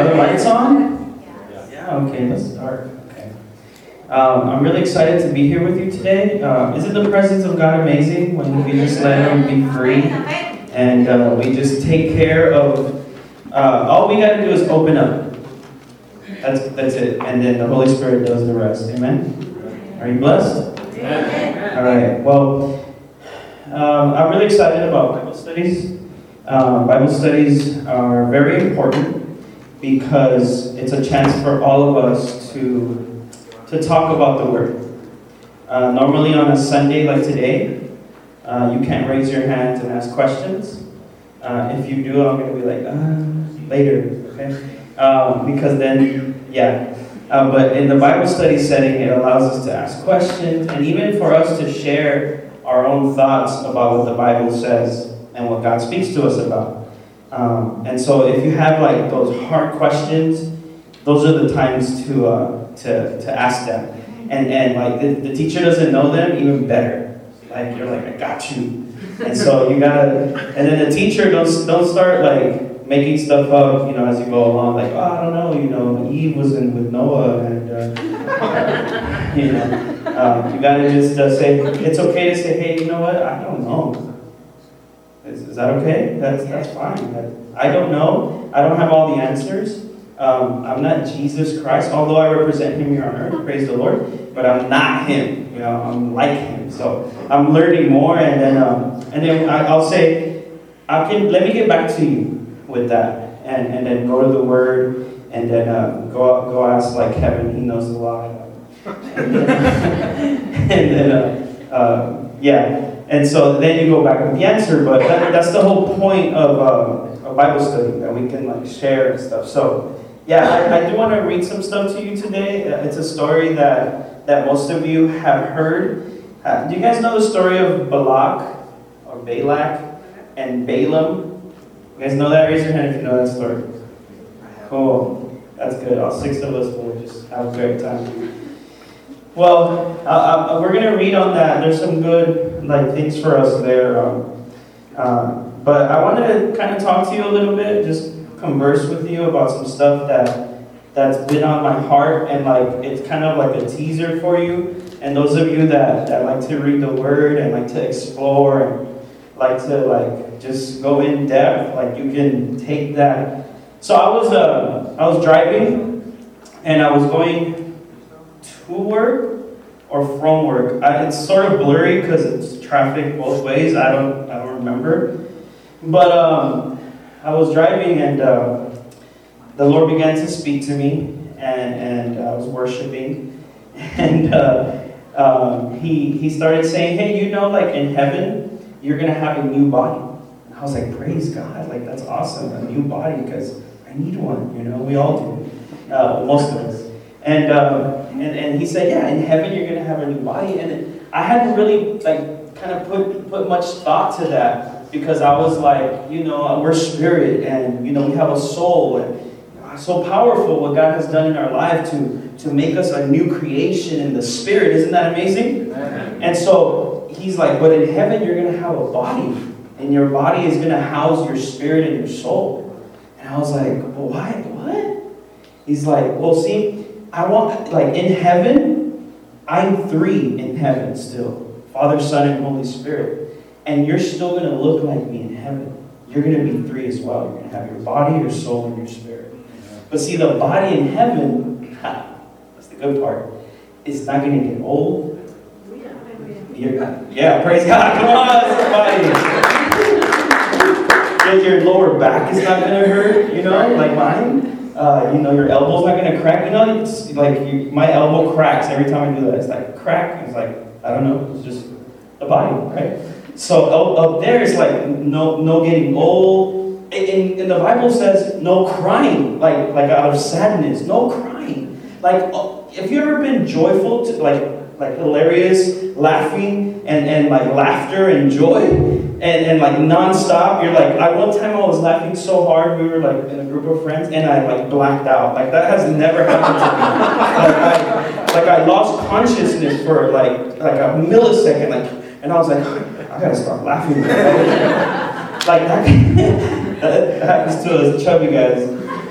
Are the lights on? Yeah, okay, let's start. Okay. Um, I'm really excited to be here with you today. Uh, isn't the presence of God amazing when we just let Him be free and uh, we just take care of. Uh, all we got to do is open up. That's, that's it. And then the Holy Spirit does the rest. Amen? Are you blessed? Amen. All right. Well, um, I'm really excited about Bible studies. Uh, Bible studies are very important because it's a chance for all of us to, to talk about the Word. Uh, normally on a Sunday like today, uh, you can't raise your hands and ask questions. Uh, if you do, I'm going to be like, uh, later, okay? Um, because then, yeah. Uh, but in the Bible study setting, it allows us to ask questions and even for us to share our own thoughts about what the Bible says and what God speaks to us about. Um, and so if you have like those hard questions, those are the times to, uh, to, to ask them. And, and like the, the teacher doesn't know them, even better. Like you're like, I got you. And so you gotta, and then the teacher don't, don't start like making stuff up, you know, as you go along, like, oh, I don't know, you know, Eve was in with Noah, and, uh, you know, um, you gotta just uh, say, it's okay to say, hey, you know what, I don't know. Is, is that okay? That's, that's fine. I, I don't know. I don't have all the answers. Um, I'm not Jesus Christ, although I represent Him here on earth, praise the Lord, but I'm not Him. You know, I'm like Him. So I'm learning more, and then, um, and then I, I'll say, I can let me get back to you with that, and, and then go to the Word, and then uh, go go ask like Kevin. He knows a lot. and then, and then uh, uh, yeah, and so then you go back with the answer. But that, that's the whole point of um, a Bible study that we can like share and stuff. So yeah, I, I do want to read some stuff to you today. Uh, It's a story that that most of you have heard. Uh, do you guys know the story of Balak or Balak and Balaam? You guys know that? Raise your hand if you know that story. Cool. That's good. All six of us will just have a great time. Well, uh, uh, we're going to read on that. There's some good like things for us there. Um, uh, but I wanted to kind of talk to you a little bit, just converse with you about some stuff that that's been on my heart, and like it's kind of like a teaser for you. And those of you that, that like to read the Word and like to explore and like to like just go in depth, like you can take that. So I was uh, I was driving, and I was going to work or from work. I, it's sort of blurry because it's traffic both ways. I don't I don't remember, but um, I was driving and uh, the Lord began to speak to me, and and I was worshiping, and uh, um, he he started saying, "Hey, you know, like in heaven." you're going to have a new body. And I was like, praise God, like that's awesome, a new body, because I need one, you know, we all do, uh, most of. And, uh, and, and he said, yeah, in heaven you're going to have a new body. And I hadn't really, like, kind of put, put much thought to that, because I was like, you know, we're spirit, and, you know, we have a soul, and so powerful what God has done in our life to, to make us a new creation in the spirit. Isn't that amazing? And so he's like, but in heaven you're going to have a body, and your body is going to house your spirit and your soul. And I was like, well, why? What? He's like, well, see, I want, like, in heaven, I'm three in heaven still Father, Son, and Holy Spirit. And you're still going to look like me in heaven. You're going to be three as well. You're going to have your body, your soul, and your spirit. But see, the body in heaven, that's the good part, is not going to get old you're, yeah, praise God. Come on, somebody. your lower back is not going to hurt, you know, like mine. Uh, you know, your elbow's not to crack. You know, it's like you, my elbow cracks every time I do that. It's like crack. It's like, I don't know, it's just the body, right? So up there, it's like no, no getting old. And, and the Bible says no crying, like, like out of sadness, no crying. Like, if you ever been joyful, to, like like hilarious, laughing and, and like laughter and joy and, and like nonstop. You're like, I one time I was laughing so hard, we were like in a group of friends, and I like blacked out. Like that has never happened to me. like, I, like I lost consciousness for like like a millisecond, like, and I was like, I gotta stop laughing. like that, that happens to us chubby guys.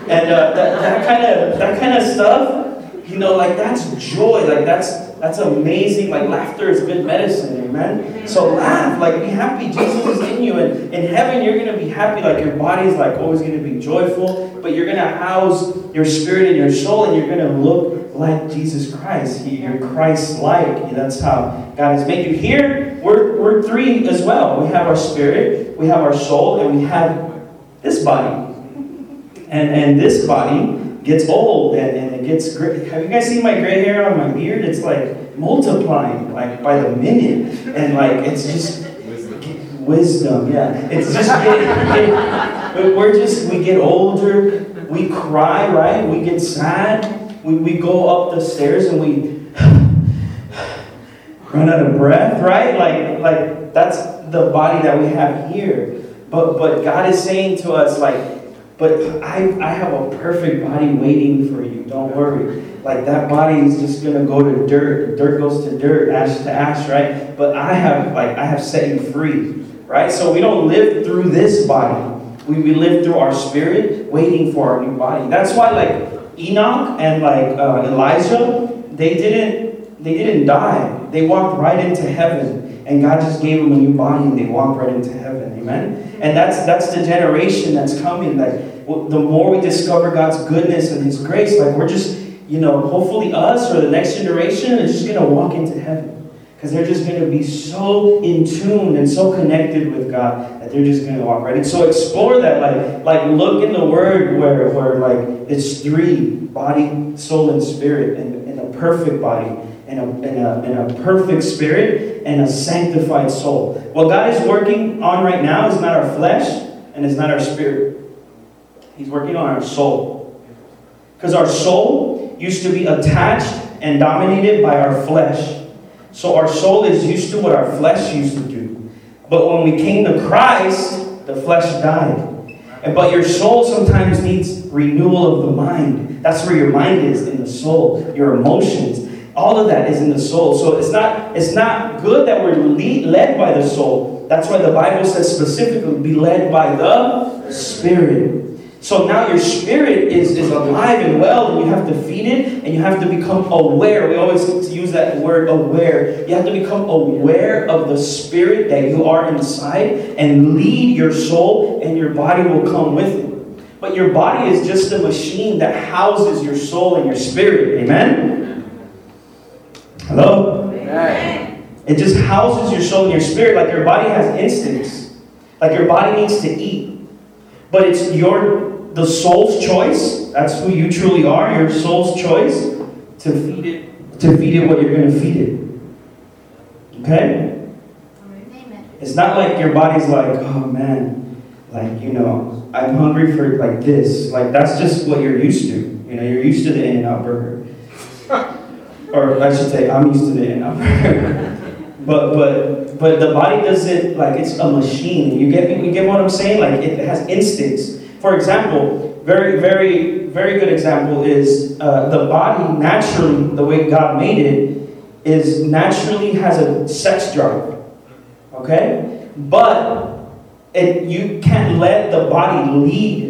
And uh, that, that kind of that kind of stuff, you know, like that's joy. Like that's that's amazing. Like laughter is good medicine, amen. So laugh, like be happy. Jesus is in you, and in heaven you're gonna be happy. Like your body's like always gonna be joyful, but you're gonna house your spirit and your soul, and you're gonna look like Jesus Christ. You're Christ-like. That's how God has made you. Here, we're we're three as well. We have our spirit, we have our soul, and we have this body. And and this body gets old and, and gets gray. Have you guys seen my gray hair on my beard? It's like multiplying like by the minute. And like it's just wisdom. wisdom yeah. It's just getting, we're just we get older, we cry, right? We get sad. We, we go up the stairs and we run out of breath, right? Like like that's the body that we have here. But but God is saying to us like but I, I have a perfect body waiting for you. Don't worry. Like that body is just gonna go to dirt. Dirt goes to dirt, ash to ash, right? But I have like I have set you free, right? So we don't live through this body. We, we live through our spirit, waiting for our new body. That's why like Enoch and like uh, Elijah, they didn't they didn't die. They walked right into heaven, and God just gave them a new body, and they walked right into heaven. Amen. And that's that's the generation that's coming. Like the more we discover God's goodness and His grace, like we're just, you know, hopefully us or the next generation is just gonna walk into heaven. Because they're just going to be so in tune and so connected with God that they're just going to walk right. And so explore that, like, like look in the Word where, where like it's three: body, soul, and spirit, and, and a perfect body, and a, and, a, and a perfect spirit, and a sanctified soul. What God is working on right now is not our flesh and it's not our spirit. He's working on our soul. Because our soul used to be attached and dominated by our flesh. So our soul is used to what our flesh used to do. But when we came to Christ, the flesh died. And but your soul sometimes needs renewal of the mind. That's where your mind is in the soul, your emotions. All of that is in the soul. So it's not it's not good that we're lead, led by the soul. That's why the Bible says specifically be led by the spirit. So now your spirit is, is alive and well, and you have to feed it, and you have to become aware. We always use that word aware. You have to become aware of the spirit that you are inside and lead your soul, and your body will come with it. But your body is just a machine that houses your soul and your spirit. Amen? Hello? Amen. It just houses your soul and your spirit like your body has instincts. Like your body needs to eat. But it's your the soul's choice. That's who you truly are. Your soul's choice to feed it to feed it what you're going to feed it. Okay. It's not like your body's like, oh man, like you know, I'm hungry for like this. Like that's just what you're used to. You know, you're used to the In-N-Out burger. Or I should say, I'm used to the In-N-Out. But but but the body doesn't like it's a machine. You get you get what I'm saying? Like it has instincts. For example, very very very good example is uh, the body naturally the way God made it is naturally has a sex drive. Okay, but it, you can't let the body lead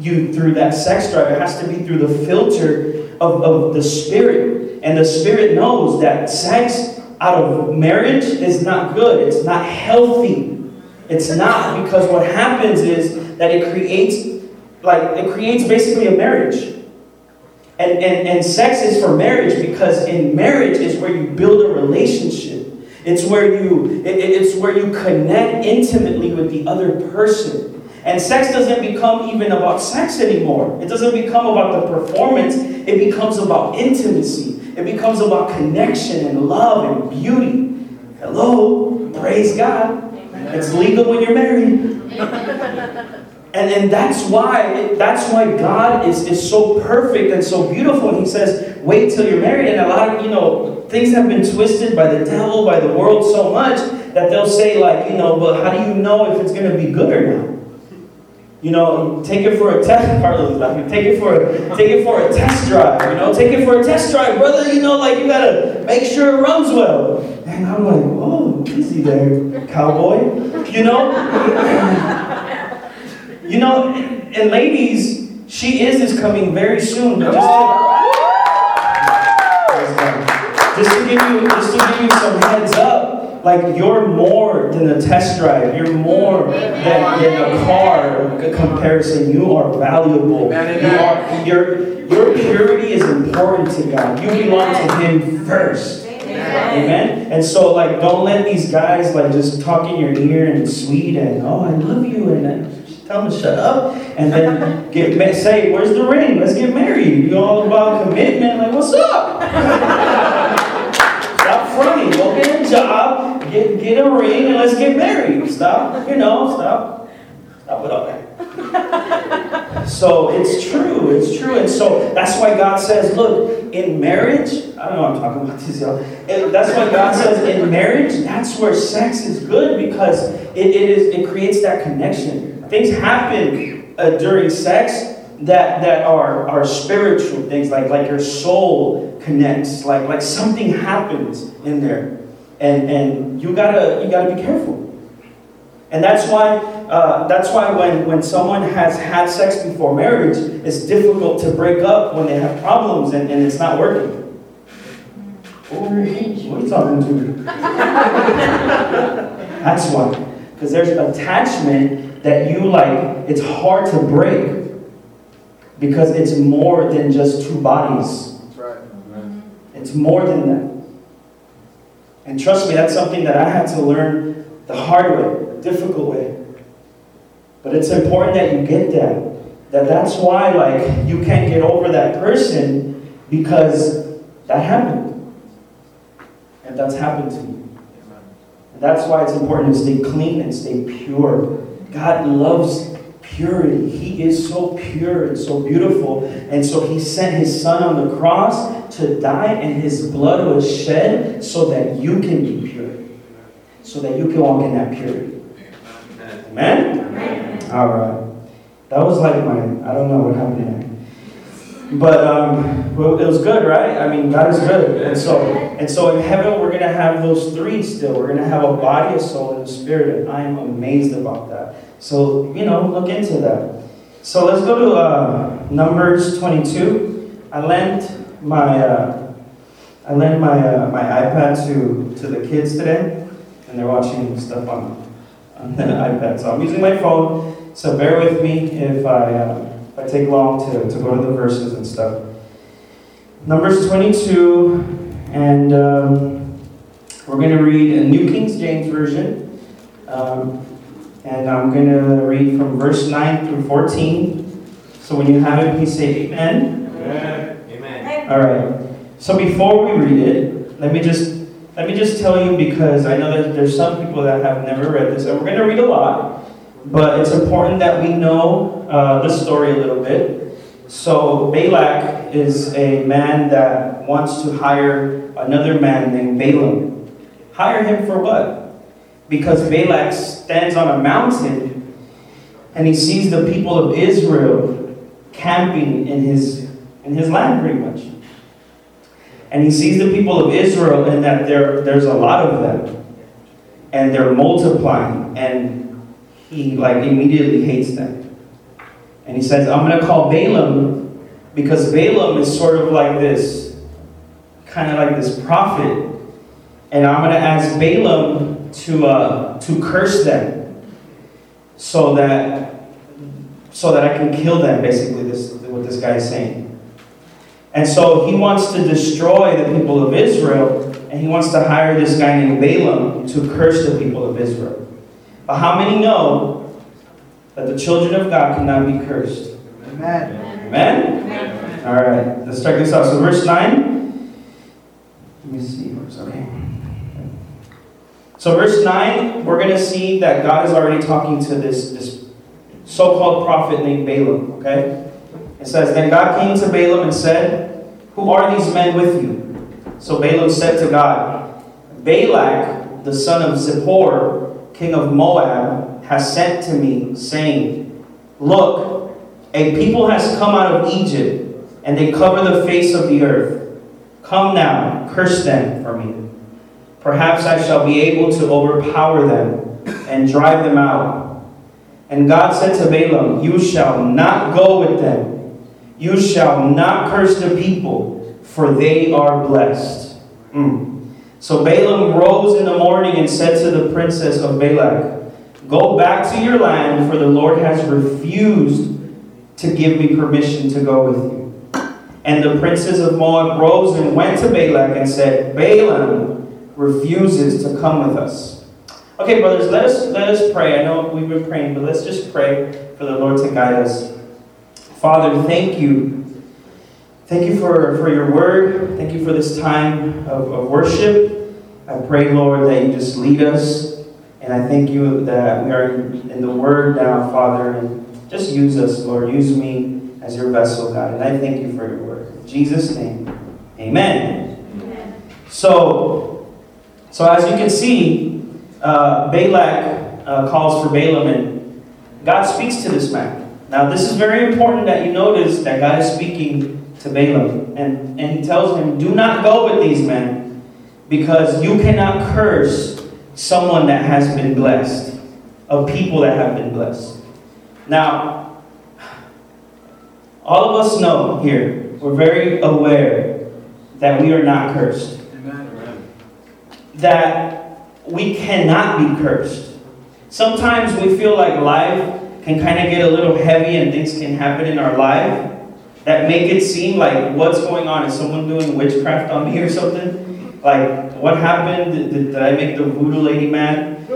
you through that sex drive. It has to be through the filter of, of the spirit. And the spirit knows that sex out of marriage is not good. It's not healthy. It's not because what happens is that it creates like it creates basically a marriage. And, and, and sex is for marriage because in marriage is where you build a relationship. It's where you it, it's where you connect intimately with the other person. And sex doesn't become even about sex anymore. It doesn't become about the performance. It becomes about intimacy. It becomes about connection and love and beauty. Hello, praise God. It's legal when you're married. And, and that's why that's why God is, is so perfect and so beautiful. He says, wait till you're married. And a lot of, you know, things have been twisted by the devil, by the world so much that they'll say, like, you know, but how do you know if it's gonna be good or not? You know, take it for a test. Carlos is laughing. Take it for a, take it for a test drive. You know, take it for a test drive, brother. You know, like you gotta make sure it runs well. And I'm like, oh, easy there, cowboy. You know, you know, and ladies, She is is coming very soon. Just to, just to give you just to give you some heads up, like you're more than a test drive. You're more than, than a car comparison. You are valuable. You are your your purity is important to God. You belong to Him first. Amen. And so, like, don't let these guys like just talk in your ear and sweet and oh, I love you and uh, tell them to shut up and then get ma- say, where's the ring? Let's get married. You know all about commitment? Like, what's up? Stop fronting. Go get a job. Get get a ring and let's get married. Stop. You know, stop. Stop with all that. So it's true, it's true. And so that's why God says, look, in marriage, I don't know I'm talking about this, y'all. That's why God says in marriage, that's where sex is good because it, it is it creates that connection. Things happen uh, during sex that that are are spiritual things, like like your soul connects, like like something happens in there. And and you gotta you gotta be careful. And that's why, uh, that's why when, when someone has had sex before marriage, it's difficult to break up when they have problems and, and it's not working. Ooh, what are you talking to? that's why. Because there's attachment that you like, it's hard to break. Because it's more than just two bodies. That's right. It's more than that. And trust me, that's something that I had to learn the hard way, the difficult way. But it's important that you get that. That that's why like you can't get over that person because that happened. And that's happened to you. And that's why it's important to stay clean and stay pure. God loves purity. He is so pure and so beautiful. And so he sent his son on the cross to die, and his blood was shed so that you can be pure. So that you can walk in that purity. Amen? Amen. All right. That was like my, I don't know what happened there. But um, well, it was good, right? I mean, God is good. And so, and so in heaven, we're going to have those three still. We're going to have a body, a soul, and a spirit. And I am amazed about that. So, you know, look into that. So let's go to uh, Numbers 22. I lent my, uh, I lent my, uh, my iPad to, to the kids today, and they're watching stuff on, on the iPad. So I'm using my phone. So bear with me if I, uh, if I take long to, to go to the verses and stuff. Numbers 22, and um, we're going to read a New King James Version. Um, and I'm going to read from verse 9 through 14. So when you have it, please say amen. Amen. All right. So before we read it, let me just let me just tell you because I know that there's some people that have never read this, and we're going to read a lot, but it's important that we know uh, the story a little bit. So Balak is a man that wants to hire another man named Balaam. Hire him for what? Because Balak stands on a mountain and he sees the people of Israel camping in his in his land pretty much. And he sees the people of Israel and that there, there's a lot of them. And they're multiplying. And he like immediately hates them. And he says, I'm gonna call Balaam because Balaam is sort of like this, kind of like this prophet. And I'm gonna ask Balaam to uh, to curse them so that so that I can kill them, basically, this what this guy is saying. And so he wants to destroy the people of Israel, and he wants to hire this guy named Balaam to curse the people of Israel. But how many know that the children of God cannot be cursed? Amen. Amen? Amen. All right, let's start this out. So, verse 9. Let me see. Okay. So, verse 9, we're going to see that God is already talking to this, this so called prophet named Balaam. Okay? It says, Then God came to Balaam and said, Who are these men with you? So Balaam said to God, Balak, the son of Zippor, king of Moab, has sent to me, saying, Look, a people has come out of Egypt, and they cover the face of the earth. Come now, curse them for me. Perhaps I shall be able to overpower them and drive them out. And God said to Balaam, You shall not go with them You shall not curse the people, for they are blessed. Mm. So Balaam rose in the morning and said to the princess of Balak, Go back to your land, for the Lord has refused to give me permission to go with you. And the princess of Moab rose and went to Balak and said, Balaam refuses to come with us. Okay, brothers, let us let us pray. I know we've been praying, but let's just pray for the Lord to guide us. Father, thank you. Thank you for, for your word. Thank you for this time of, of worship. I pray, Lord, that you just lead us. And I thank you that we are in the word now, Father. And just use us, Lord. Use me as your vessel, God. And I thank you for your word. In Jesus' name, amen. amen. So, so as you can see, uh, Balak uh, calls for Balaam, and God speaks to this man. Now, this is very important that you notice that God is speaking to Balaam. And, and he tells him, Do not go with these men, because you cannot curse someone that has been blessed, of people that have been blessed. Now, all of us know here, we're very aware that we are not cursed. Amen. That we cannot be cursed. Sometimes we feel like life can kind of get a little heavy and things can happen in our life that make it seem like what's going on? Is someone doing witchcraft on me or something? Like, what happened? Did, did, I make the voodoo lady mad?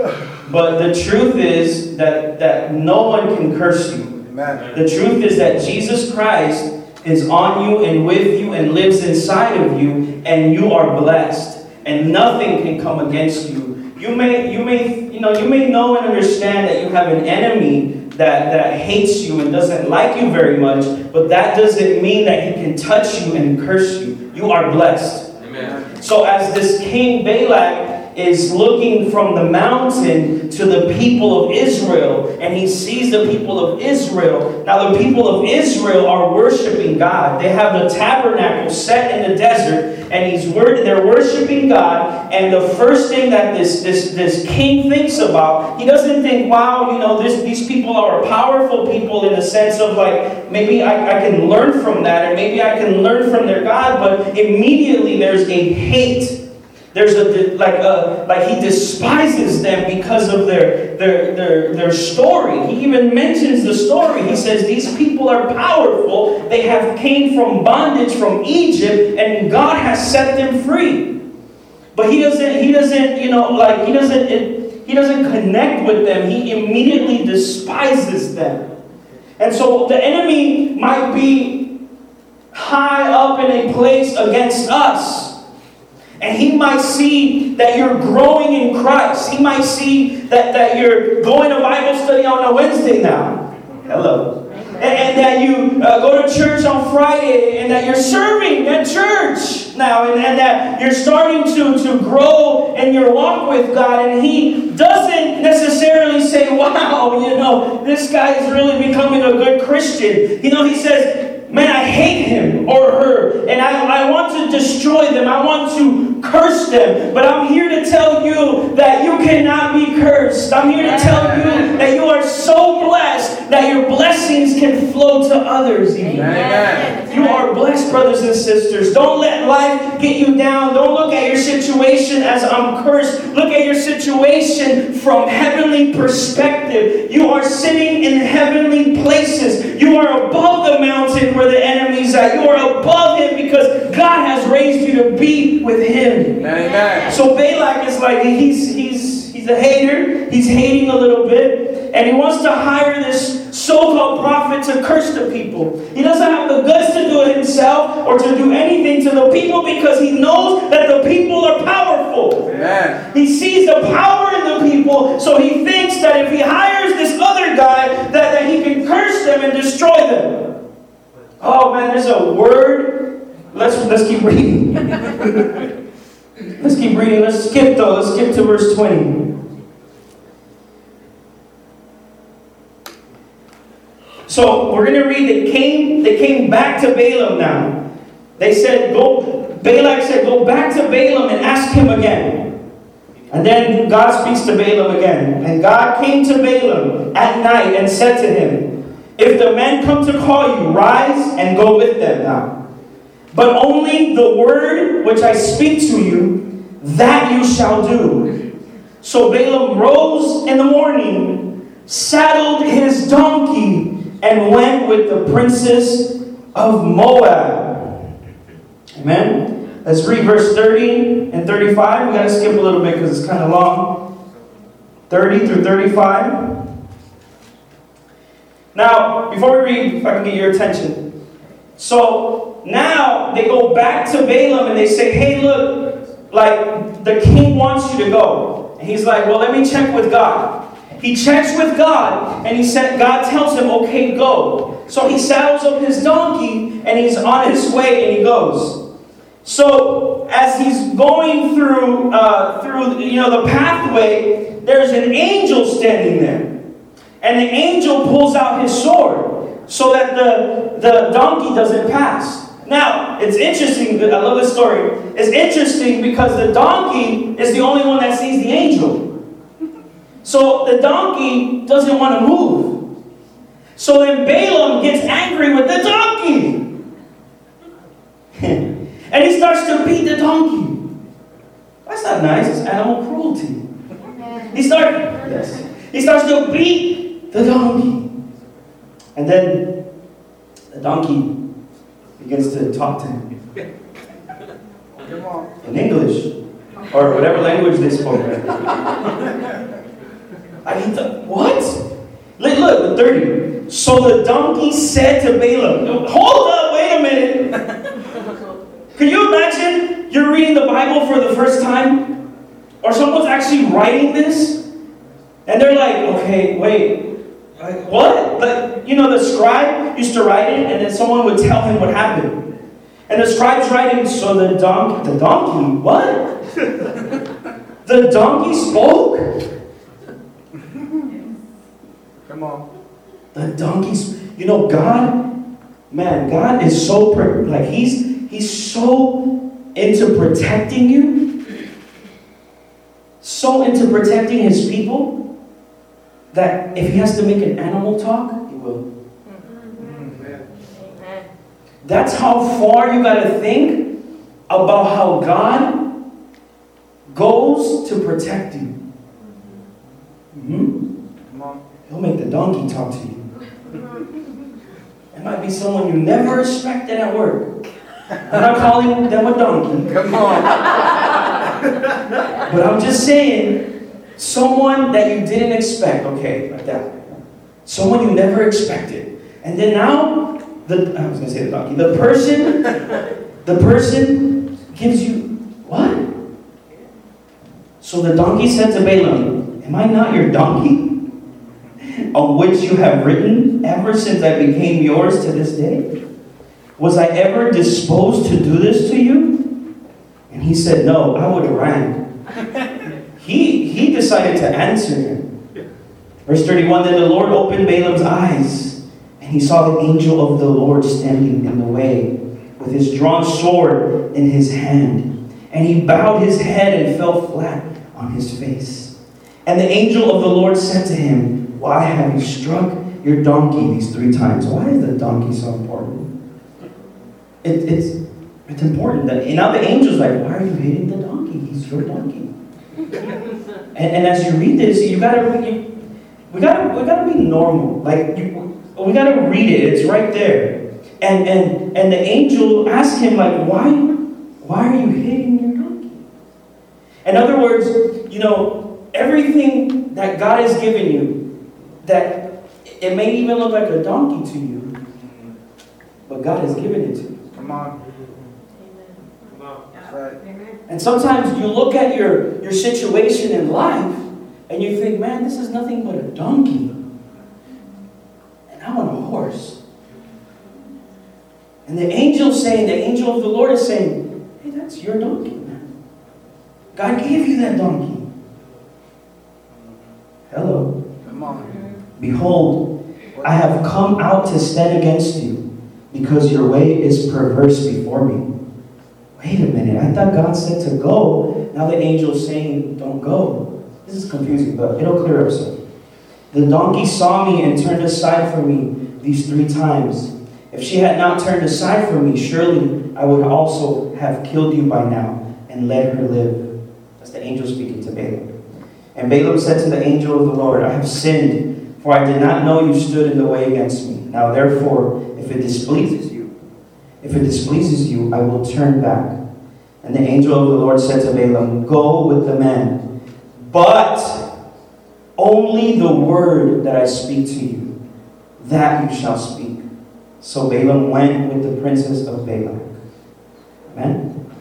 But the truth is that, that no one can curse you. Amen. The truth is that Jesus Christ is on you and with you and lives inside of you, and you are blessed. And nothing can come against you. You may, you may, you know, you may know and understand that you have an enemy that, that hates you and doesn't like you very much, but that doesn't mean that he can touch you and curse you. You are blessed. Amen. So, as this king Balak is looking from the mountain to the people of Israel, and he sees the people of Israel. Now, the people of Israel are worshiping God. They have the tabernacle set in the desert, and he's they're worshiping God. And the first thing that this, this, this king thinks about, he doesn't think, wow, you know, this, these people are powerful people in the sense of like, maybe I, I can learn from that, and maybe I can learn from their God, but immediately there's a hate there's a like a like he despises them because of their their their their story. He even mentions the story. He says these people are powerful. They have came from bondage from Egypt, and God has set them free. But he doesn't he doesn't you know like he doesn't it, he doesn't connect with them. He immediately despises them. And so the enemy might be high up in a place against us. And he might see that you're growing in Christ. He might see that, that you're going to Bible study on a Wednesday now. Hello. And, and that you uh, go to church on Friday and that you're serving at church now and, and that you're starting to, to grow in your walk with God. And he doesn't necessarily say, wow, you know, this guy is really becoming a good Christian. You know, he says, Man, I hate him or her, and I, I want to destroy them. I want to curse them. But I'm here to tell you that you cannot be cursed. I'm here to tell you that you are so blessed that your blessings can flow to others. Even. Amen. You are blessed, brothers and sisters. Don't let life get you down. Don't look at your situation as I'm cursed. Look at your situation from heavenly perspective. You are sitting in heavenly places. You are above the mountain where the enemy's at. You are above him because God has raised you to be with him. Amen. So Balak is like he's he's he's a hater. He's hating a little bit, and he wants to hire this so-called prophet to curse the people. He doesn't have the guts to do it himself or to do anything to the people because he knows that the people are powerful. Amen. He sees the power in the people, so he thinks that if he hires this other guy, that, that he can curse them and destroy them. Oh man, there's a word. Let's let's keep reading. let's keep reading. Let's skip though. Let's skip to verse 20. So we're gonna read they came they came back to Balaam now. They said, Go Balak said, Go back to Balaam and ask him again. And then God speaks to Balaam again. And God came to Balaam at night and said to him, If the men come to call you, rise and go with them now. But only the word which I speak to you, that you shall do. So Balaam rose in the morning, saddled his donkey, and went with the princess of Moab. Amen. Let's read verse 30 and 35. We got to skip a little bit because it's kind of long. 30 through 35. Now, before we read, if I can get your attention. So now they go back to Balaam and they say, hey, look, like the king wants you to go. And he's like, well, let me check with God. He checks with God and he said, God tells him, okay, go. So he saddles up his donkey and he's on his way and he goes. So as he's going through, uh, through you know, the pathway, there's an angel standing there. And the angel pulls out his sword so that the, the donkey doesn't pass. Now, it's interesting, I love this story. It's interesting because the donkey is the only one that sees the angel. So the donkey doesn't want to move. So then Balaam gets angry with the donkey. and he starts to beat the donkey. That's not nice, it's animal cruelty. He starts, yes. He starts to beat the donkey. And then the donkey begins to talk to him in English or whatever language they spoke. I mean, the, what? Look, look, 30. So the donkey said to Balaam, Hold up, wait a minute. Can you imagine you're reading the Bible for the first time? Or someone's actually writing this? And they're like, okay, wait, like, what? Like, you know, the scribe used to write it, and then someone would tell him what happened. And the scribe's writing, so the donkey, the donkey, what? the donkey spoke? On. The donkey's, you know, God, man, God is so, like, he's, he's so into protecting you, so into protecting his people that if he has to make an animal talk, he will. That's how far you got to think about how God goes to protect you. Mm-hmm. He'll make the donkey talk to you. It might be someone you never expected at work. And I'm calling them a donkey. Come on. but I'm just saying, Someone that you didn't expect, okay, like that. Someone you never expected. And then now, the I was gonna say the donkey. The person, the person gives you what? So the donkey said to Balaam, Am I not your donkey? On which you have written ever since I became yours to this day? Was I ever disposed to do this to you? And he said, No, I would have ran. He, he decided to answer him. Verse 31 Then the Lord opened Balaam's eyes, and he saw the angel of the Lord standing in the way with his drawn sword in his hand. And he bowed his head and fell flat on his face. And the angel of the Lord said to him, Why have you struck your donkey these three times? Why is the donkey so important? It, it's, it's important that now the angel's like, Why are you hitting the donkey? He's your donkey. And, and as you read this, you gotta you, we gotta we gotta be normal. Like you, we gotta read it. It's right there. And and and the angel asked him like, why why are you hitting your donkey? In other words, you know everything that God has given you, that it may even look like a donkey to you, but God has given it to you. Come on. Amen. That's right. And sometimes you look at your, your situation in life and you think, man, this is nothing but a donkey. And I'm on a horse. And the angel's saying, the angel of the Lord is saying, hey, that's your donkey, man. God gave you that donkey. Hello. Behold, I have come out to stand against you because your way is perverse before me. Wait a minute, I thought God said to go. Now the angel is saying, don't go. This is confusing, but it'll clear up soon. The donkey saw me and turned aside from me these three times. If she had not turned aside from me, surely I would also have killed you by now and let her live. That's the angel speaking to Balaam. And Balaam said to the angel of the Lord, I have sinned, for I did not know you stood in the way against me. Now therefore, if it displeases you, if it displeases you, I will turn back. And the angel of the Lord said to Balaam, Go with the man, but only the word that I speak to you, that you shall speak. So Balaam went with the princess of Balak. Amen?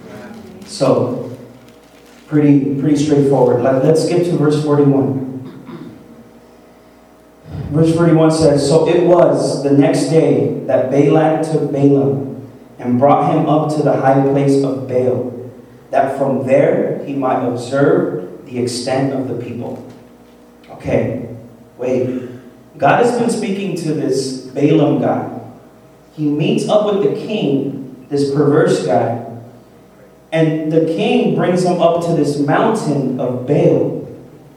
So, pretty, pretty straightforward. Let, let's skip to verse 41. Verse 41 says, So it was the next day that Balak took Balaam and brought him up to the high place of Baal, that from there he might observe the extent of the people. Okay, wait. God has been speaking to this Balaam guy. He meets up with the king, this perverse guy, and the king brings him up to this mountain of Baal,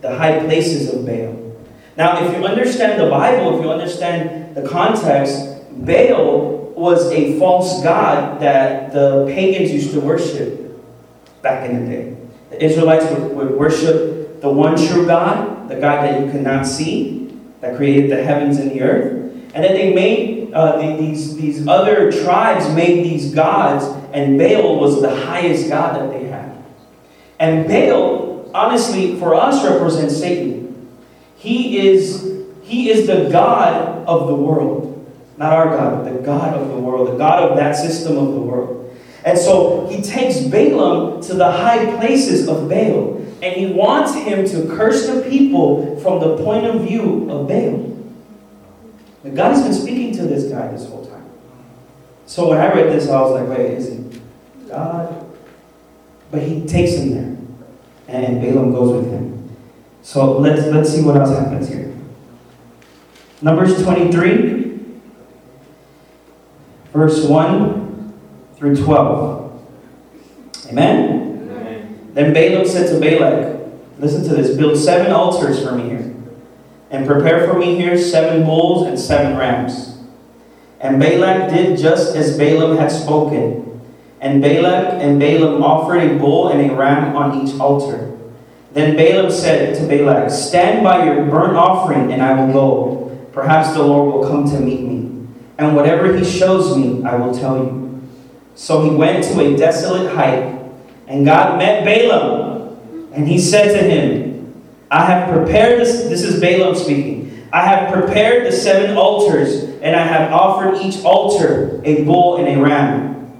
the high places of Baal. Now, if you understand the Bible, if you understand the context, Baal was a false god that the pagans used to worship back in the day. The Israelites would, would worship the one true God, the God that you could not see, that created the heavens and the earth. And then they made uh, these, these other tribes made these gods, and Baal was the highest god that they had. And Baal, honestly, for us represents Satan. He is, he is the God of the world. Not our God, but the God of the world, the God of that system of the world. And so he takes Balaam to the high places of Baal, and he wants him to curse the people from the point of view of Baal. God has been speaking to this guy this whole time. So when I read this, I was like, wait, is it God? But he takes him there, and Balaam goes with him. So let's, let's see what else happens here. Numbers 23, verse 1 through 12. Amen? Amen. Then Balaam said to Balak, Listen to this, build seven altars for me here, and prepare for me here seven bulls and seven rams. And Balak did just as Balaam had spoken. And Balak and Balaam offered a bull and a ram on each altar. Then Balaam said to Balak, Stand by your burnt offering, and I will go. Perhaps the Lord will come to meet me. And whatever he shows me, I will tell you. So he went to a desolate height, and God met Balaam. And he said to him, I have prepared this. This is Balaam speaking. I have prepared the seven altars, and I have offered each altar a bull and a ram.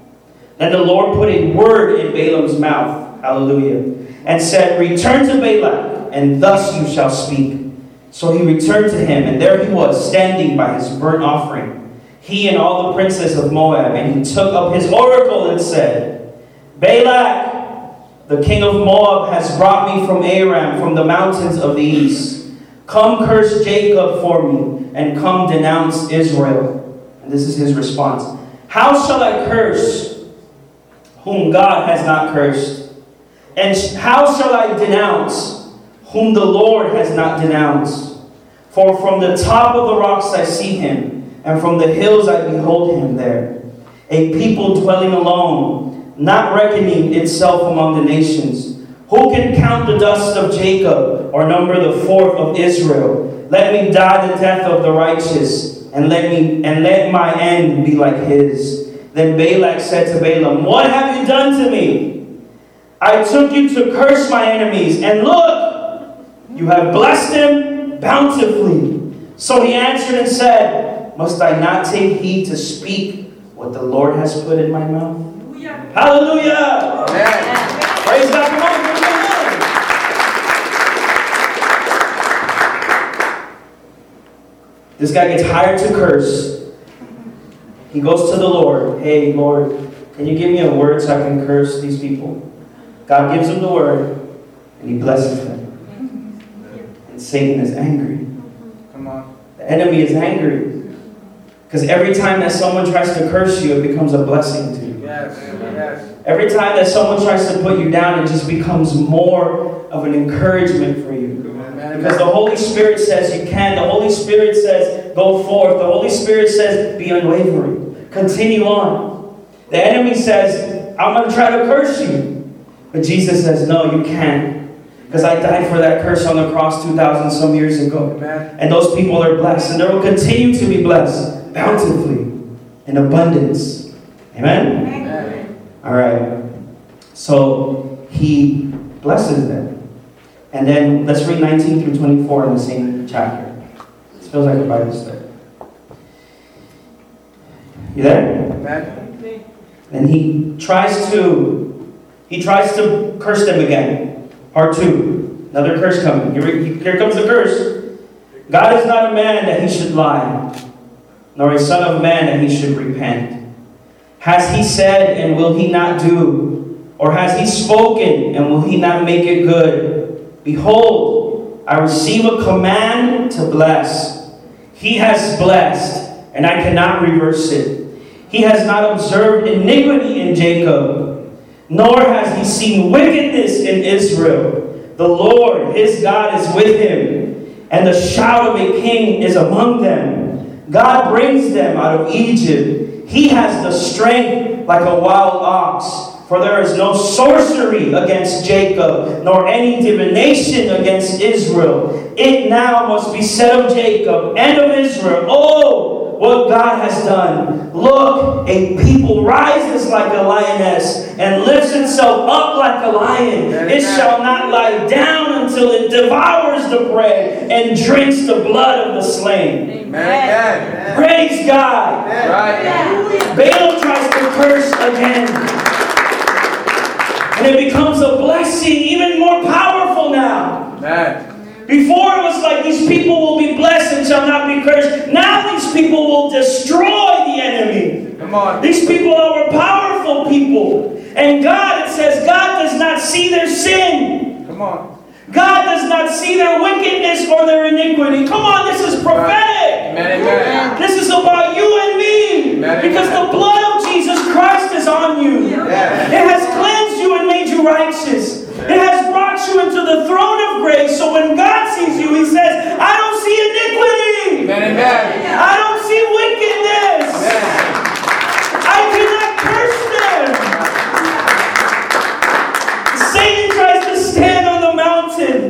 Then the Lord put a word in Balaam's mouth. Hallelujah and said, Return to Balak, and thus you shall speak. So he returned to him, and there he was, standing by his burnt offering, he and all the princes of Moab. And he took up his oracle and said, Balak, the king of Moab, has brought me from Aram, from the mountains of the east. Come curse Jacob for me, and come denounce Israel. And this is his response How shall I curse whom God has not cursed? And how shall I denounce whom the Lord has not denounced? For from the top of the rocks I see him, and from the hills I behold him there. A people dwelling alone, not reckoning itself among the nations. Who can count the dust of Jacob, or number the fourth of Israel? Let me die the death of the righteous, and let me and let my end be like his. Then Balak said to Balaam, What have you done to me? I took you to curse my enemies, and look, you have blessed them bountifully. So he answered and said, Must I not take heed to speak what the Lord has put in my mouth? Hallelujah! Hallelujah. Amen. Praise God. Come on, give him. This guy gets hired to curse. He goes to the Lord. Hey, Lord, can you give me a word so I can curse these people? God gives him the word, and he blesses them. Mm-hmm. And Satan is angry. Come on. The enemy is angry. Because every time that someone tries to curse you, it becomes a blessing to you. Yes. Yes. Every time that someone tries to put you down, it just becomes more of an encouragement for you. Amen. Because the Holy Spirit says you can. The Holy Spirit says go forth. The Holy Spirit says be unwavering. Continue on. The enemy says, I'm going to try to curse you. But Jesus says, no, you can't. Because I died for that curse on the cross 2,000 some years ago. Amen. And those people are blessed, and they will continue to be blessed bountifully in abundance. Amen? Amen. All right. So he blesses them. And then let's read 19 through 24 in the same chapter. This feels like a Bible study. You there? Amen. And he tries to he tries to curse them again. Part two. Another curse coming. Here, here comes the curse. God is not a man that he should lie, nor a son of man that he should repent. Has he said, and will he not do? Or has he spoken, and will he not make it good? Behold, I receive a command to bless. He has blessed, and I cannot reverse it. He has not observed iniquity in Jacob, nor has he seen wickedness in Israel. The Lord, his God, is with him, and the shout of a king is among them. God brings them out of Egypt. He has the strength like a wild ox. For there is no sorcery against Jacob, nor any divination against Israel. It now must be said of Jacob and of Israel, Oh, what God has done. Look, a people rises like a lioness and lifts itself up like a lion. It shall not lie down until it devours the prey and drinks the blood of the slain. Amen. Praise God. Right. Balaam tries to curse again. And it becomes a blessing, even more powerful now. Amen. Before it was like these people will be blessed and shall not be cursed. Now these people will destroy the enemy. Come on. These people are powerful people. And God, it says, God does not see their sin. Come on. God does not see their wickedness or their iniquity. Come on, this is prophetic. Amen. Amen. This is about you and me. Amen. Because the blood of Jesus Christ is on you. Yes. It has cleansed you and made you righteous. It has brought you into the throne of grace. So when God sees you, He says, I don't see iniquity. Amen. Amen. I don't see wickedness. Amen. I cannot curse them. Satan tries to stand on the mountain.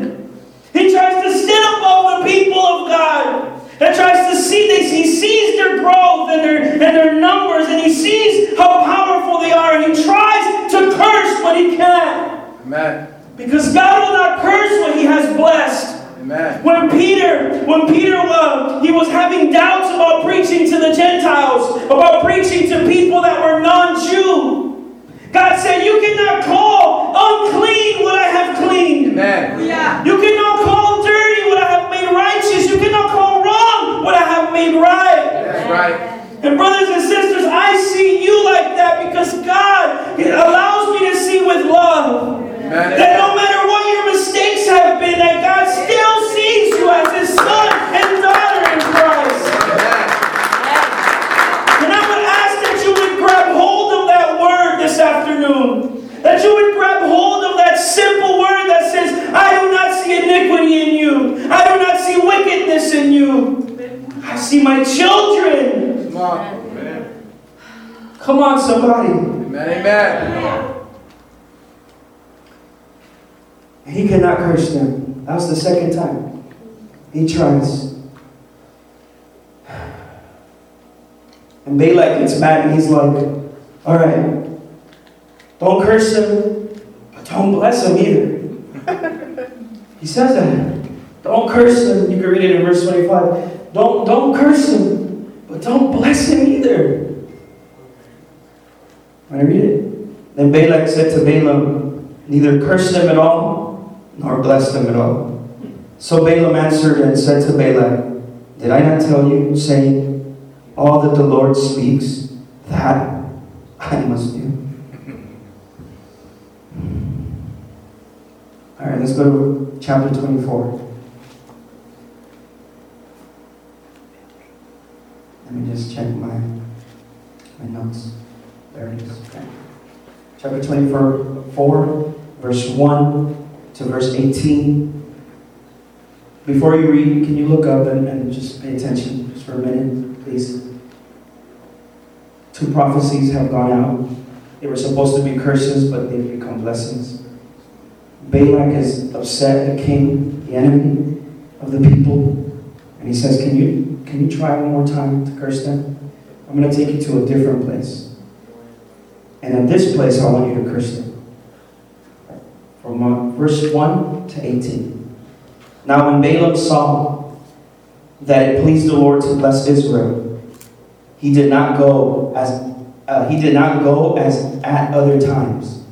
He tries to stand above the people of God. And tries to see this. He sees their growth and their, and their numbers, and he sees how powerful they are, and he tries to curse, but he can't. Amen. Because God will not curse what he has blessed. Amen. When Peter, when Peter, uh, he was having doubts about preaching to the Gentiles, about preaching to people that were non-Jew, God said, "You cannot call unclean what I have cleaned. Amen. You cannot call dirty what I have made righteous. You cannot call wrong what I have made right." That's right. And brothers and sisters, I see you like that because God allows me to see with love. Amen. That no matter what your mistakes have been, that God still sees you as His son and daughter in Christ. And I would ask that you would grab hold of that word this afternoon. That you would grab hold of that simple word that says, I do not see iniquity in you. I do not see wickedness in you. I see my children. Come on. Amen. Come on, somebody. Amen. Amen. He cannot curse them. That was the second time. He tries. And Balak gets mad and he's like, all right, don't curse them, but don't bless them either. he says that. Don't curse them. You can read it in verse 25. Don't, don't curse them, but don't bless him either. Want to read it? Then Balak said to Balaam, Neither curse them at all, nor bless them at all. So Balaam answered and said to Balak, Did I not tell you, saying, All that the Lord speaks, that I must do? All right, let's go to chapter 24. Let me just check my, my notes. There it is. Okay. Chapter 24, 4, verse 1 to verse 18. Before you read, can you look up and, and just pay attention just for a minute, please? Two prophecies have gone out. They were supposed to be curses, but they've become blessings. Balak is upset, the king, the enemy of the people, and he says, Can you can you try one more time to curse them? I'm going to take you to a different place. And at this place, I want you to curse them. From verse 1 to 18. Now, when Balaam saw that it pleased the Lord to bless Israel, he did not go as uh, he did not go as at other times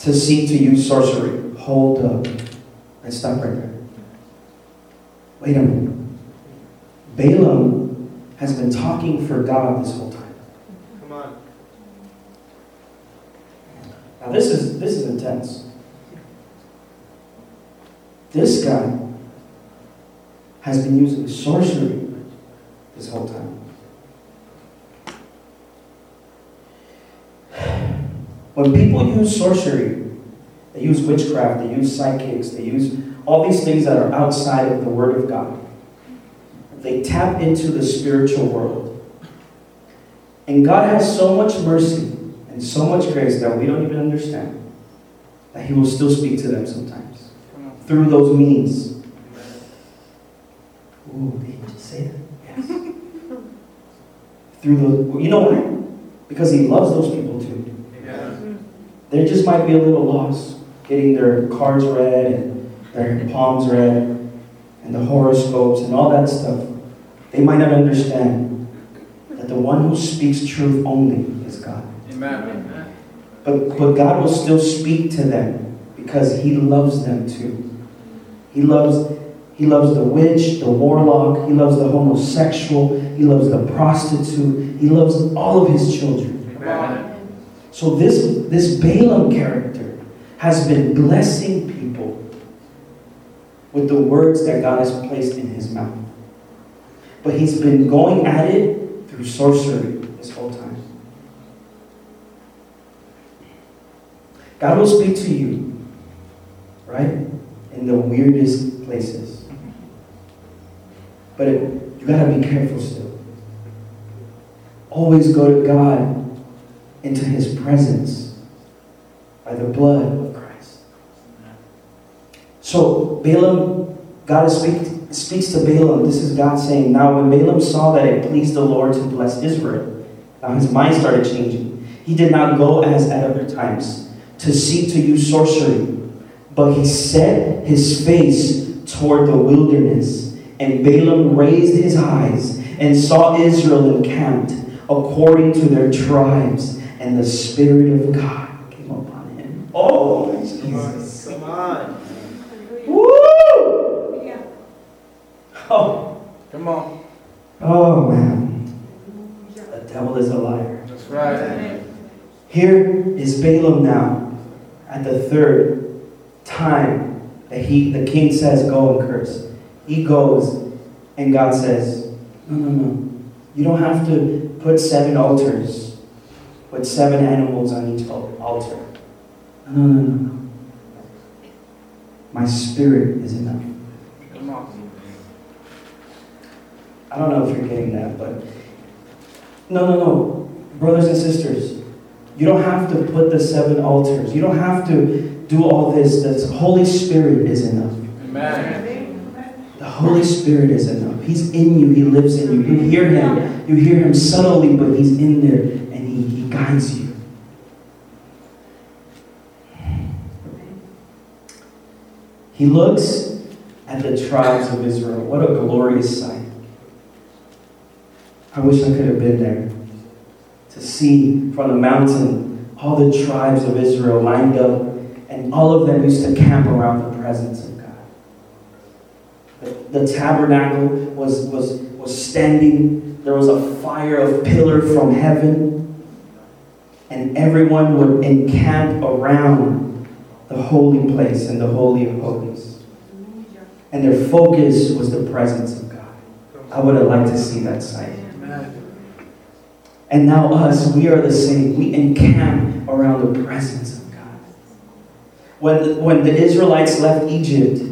to seek to use sorcery. Hold up. Let's stop right there. Wait a minute. Balaam has been talking for God this whole time. Come on. Now this is this is intense. This guy has been using sorcery this whole time. When people use sorcery, they use witchcraft, they use psychics, they use all these things that are outside of the Word of God. They tap into the spiritual world. And God has so much mercy and so much grace that we don't even understand that He will still speak to them sometimes through those means. Ooh, did you just say that? Yes. through the, you know why? Because He loves those people too. Amen. They just might be a little lost getting their cards read and their palms read and the horoscopes and all that stuff. They might not understand that the one who speaks truth only is God. Amen. But, but God will still speak to them because He loves them too. He loves, he loves the witch, the warlock, He loves the homosexual, He loves the prostitute, He loves all of His children. Amen. So this, this Balaam character has been blessing people with the words that God has placed in his mouth. But he's been going at it through sorcery this whole time. God will speak to you, right? In the weirdest places. But it, you gotta be careful still. Always go to God into his presence by the blood of Christ. So Balaam, God speak, speaks to Balaam. This is God saying, Now when Balaam saw that it pleased the Lord to bless Israel, now his mind started changing. He did not go as at other times to seek to use sorcery, but he set his face toward the wilderness. And Balaam raised his eyes and saw Israel encamped according to their tribes, and the Spirit of God came upon him. Oh, Jesus. Come on. Woo! Oh, Come on. oh man. The devil is a liar. That's right. Here is Balaam now at the third time that he the king says go and curse. He goes and God says, No, no, no. You don't have to put seven altars with seven animals on each altar. No, no, no, no. My spirit is enough. I don't know if you're getting that, but no, no, no. Brothers and sisters, you don't have to put the seven altars. You don't have to do all this. The Holy Spirit is enough. Amen. The Holy Spirit is enough. He's in you. He lives in you. You hear Him. You hear Him subtly, but He's in there and He, he guides you. He looks at the tribes of Israel. What a glorious sight. I wish I could have been there to see from the mountain all the tribes of Israel lined up, and all of them used to camp around the presence of God. The, the tabernacle was, was, was standing, there was a fire of pillar from heaven, and everyone would encamp around the holy place and the Holy of Holies. And their focus was the presence of God. I would have liked to see that sight. And now, us, we are the same. We encamp around the presence of God. When when the Israelites left Egypt,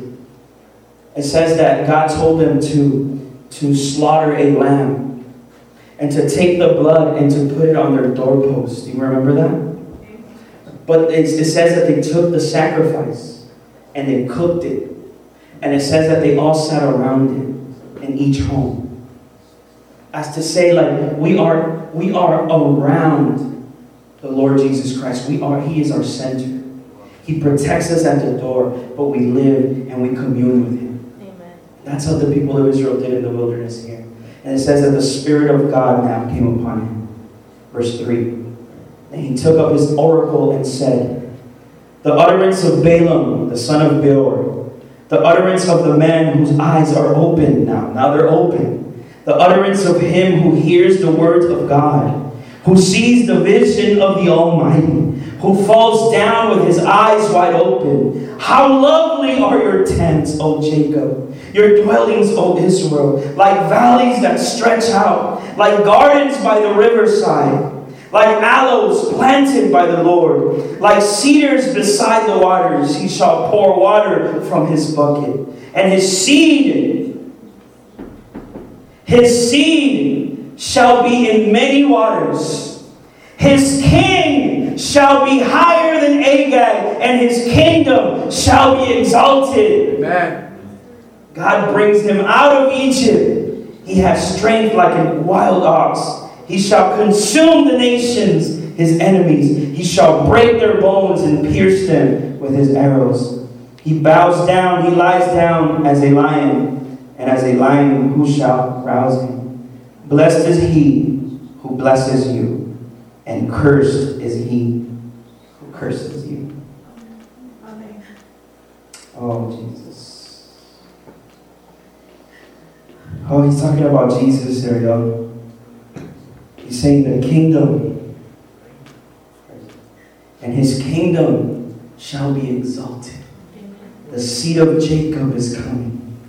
it says that God told them to, to slaughter a lamb and to take the blood and to put it on their doorpost. Do you remember that? But it, it says that they took the sacrifice and they cooked it. And it says that they all sat around it in each home. As to say, like, we are, we are around the Lord Jesus Christ. We are, He is our center. He protects us at the door, but we live and we commune with Him. Amen. That's how the people of Israel did in the wilderness here. And it says that the Spirit of God now came upon him. Verse 3. And he took up his oracle and said, The utterance of Balaam, the son of Beor, the utterance of the man whose eyes are open now, now they're open, the utterance of him who hears the words of God, who sees the vision of the Almighty, who falls down with his eyes wide open. How lovely are your tents, O Jacob, your dwellings, O Israel, like valleys that stretch out, like gardens by the riverside, like aloes planted by the Lord, like cedars beside the waters. He shall pour water from his bucket, and his seed, his seed shall be in many waters. His king shall be higher than Agag, and his kingdom shall be exalted. Amen. God brings him out of Egypt. He has strength like a wild ox. He shall consume the nations, his enemies. He shall break their bones and pierce them with his arrows. He bows down, he lies down as a lion, and as a lion who shall rouse him. Blessed is he who blesses you, and cursed is he who curses you. Amen. Oh, Jesus. Oh, he's talking about Jesus there, y'all. He's saying the kingdom. And his kingdom shall be exalted. The seed of Jacob is coming.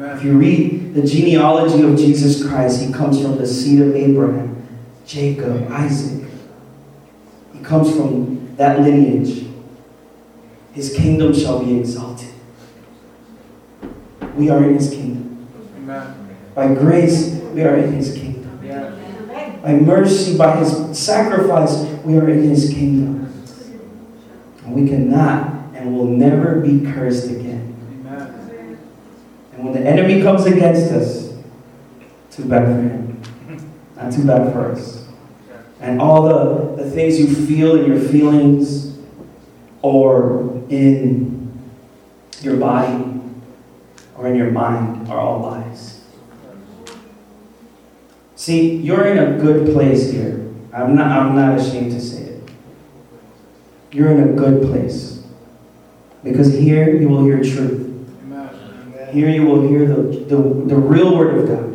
If you read the genealogy of Jesus Christ, he comes from the seed of Abraham, Jacob, Isaac. He comes from that lineage. His kingdom shall be exalted. We are in his kingdom. Amen. By grace, we are in his kingdom. Yeah. By mercy, by his sacrifice, we are in his kingdom. And we cannot and will never be cursed again. Amen. And when the enemy comes against us, too bad for him. Not too bad for us. And all the, the things you feel in your feelings or in your body or in your mind are all lies. See, you're in a good place here. I'm not, I'm not ashamed to say it. You're in a good place. Because here you will hear truth. Here you will hear the, the, the real word of God.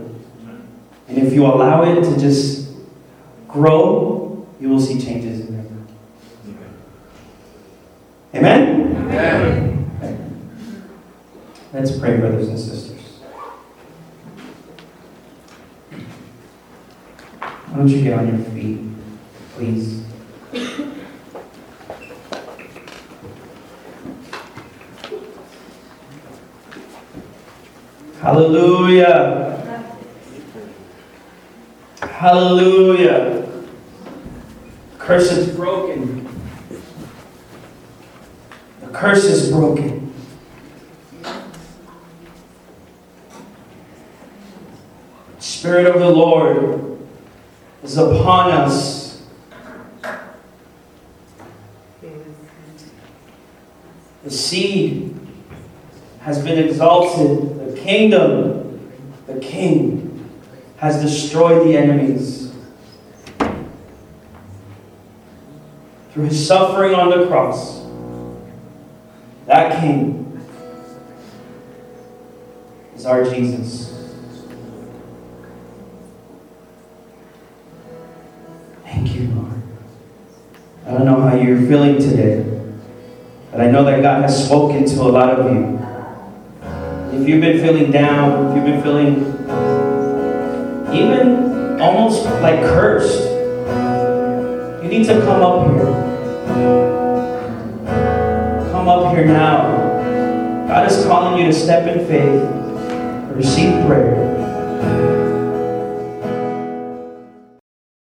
And if you allow it to just grow, you will see changes in your life. Amen? Amen. Let's pray, brothers and sisters. Why don't you get on your feet, please? Hallelujah. Hallelujah. Curse is broken. The curse is broken. Spirit of the Lord is upon us. The seed has been exalted. The kingdom, the king, has destroyed the enemies. Through his suffering on the cross, that king is our Jesus. Thank you, Lord. I don't know how you're feeling today, but I know that God has spoken to a lot of you. If you've been feeling down, if you've been feeling even almost like cursed, you need to come up here. Come up here now. God is calling you to step in faith, receive prayer,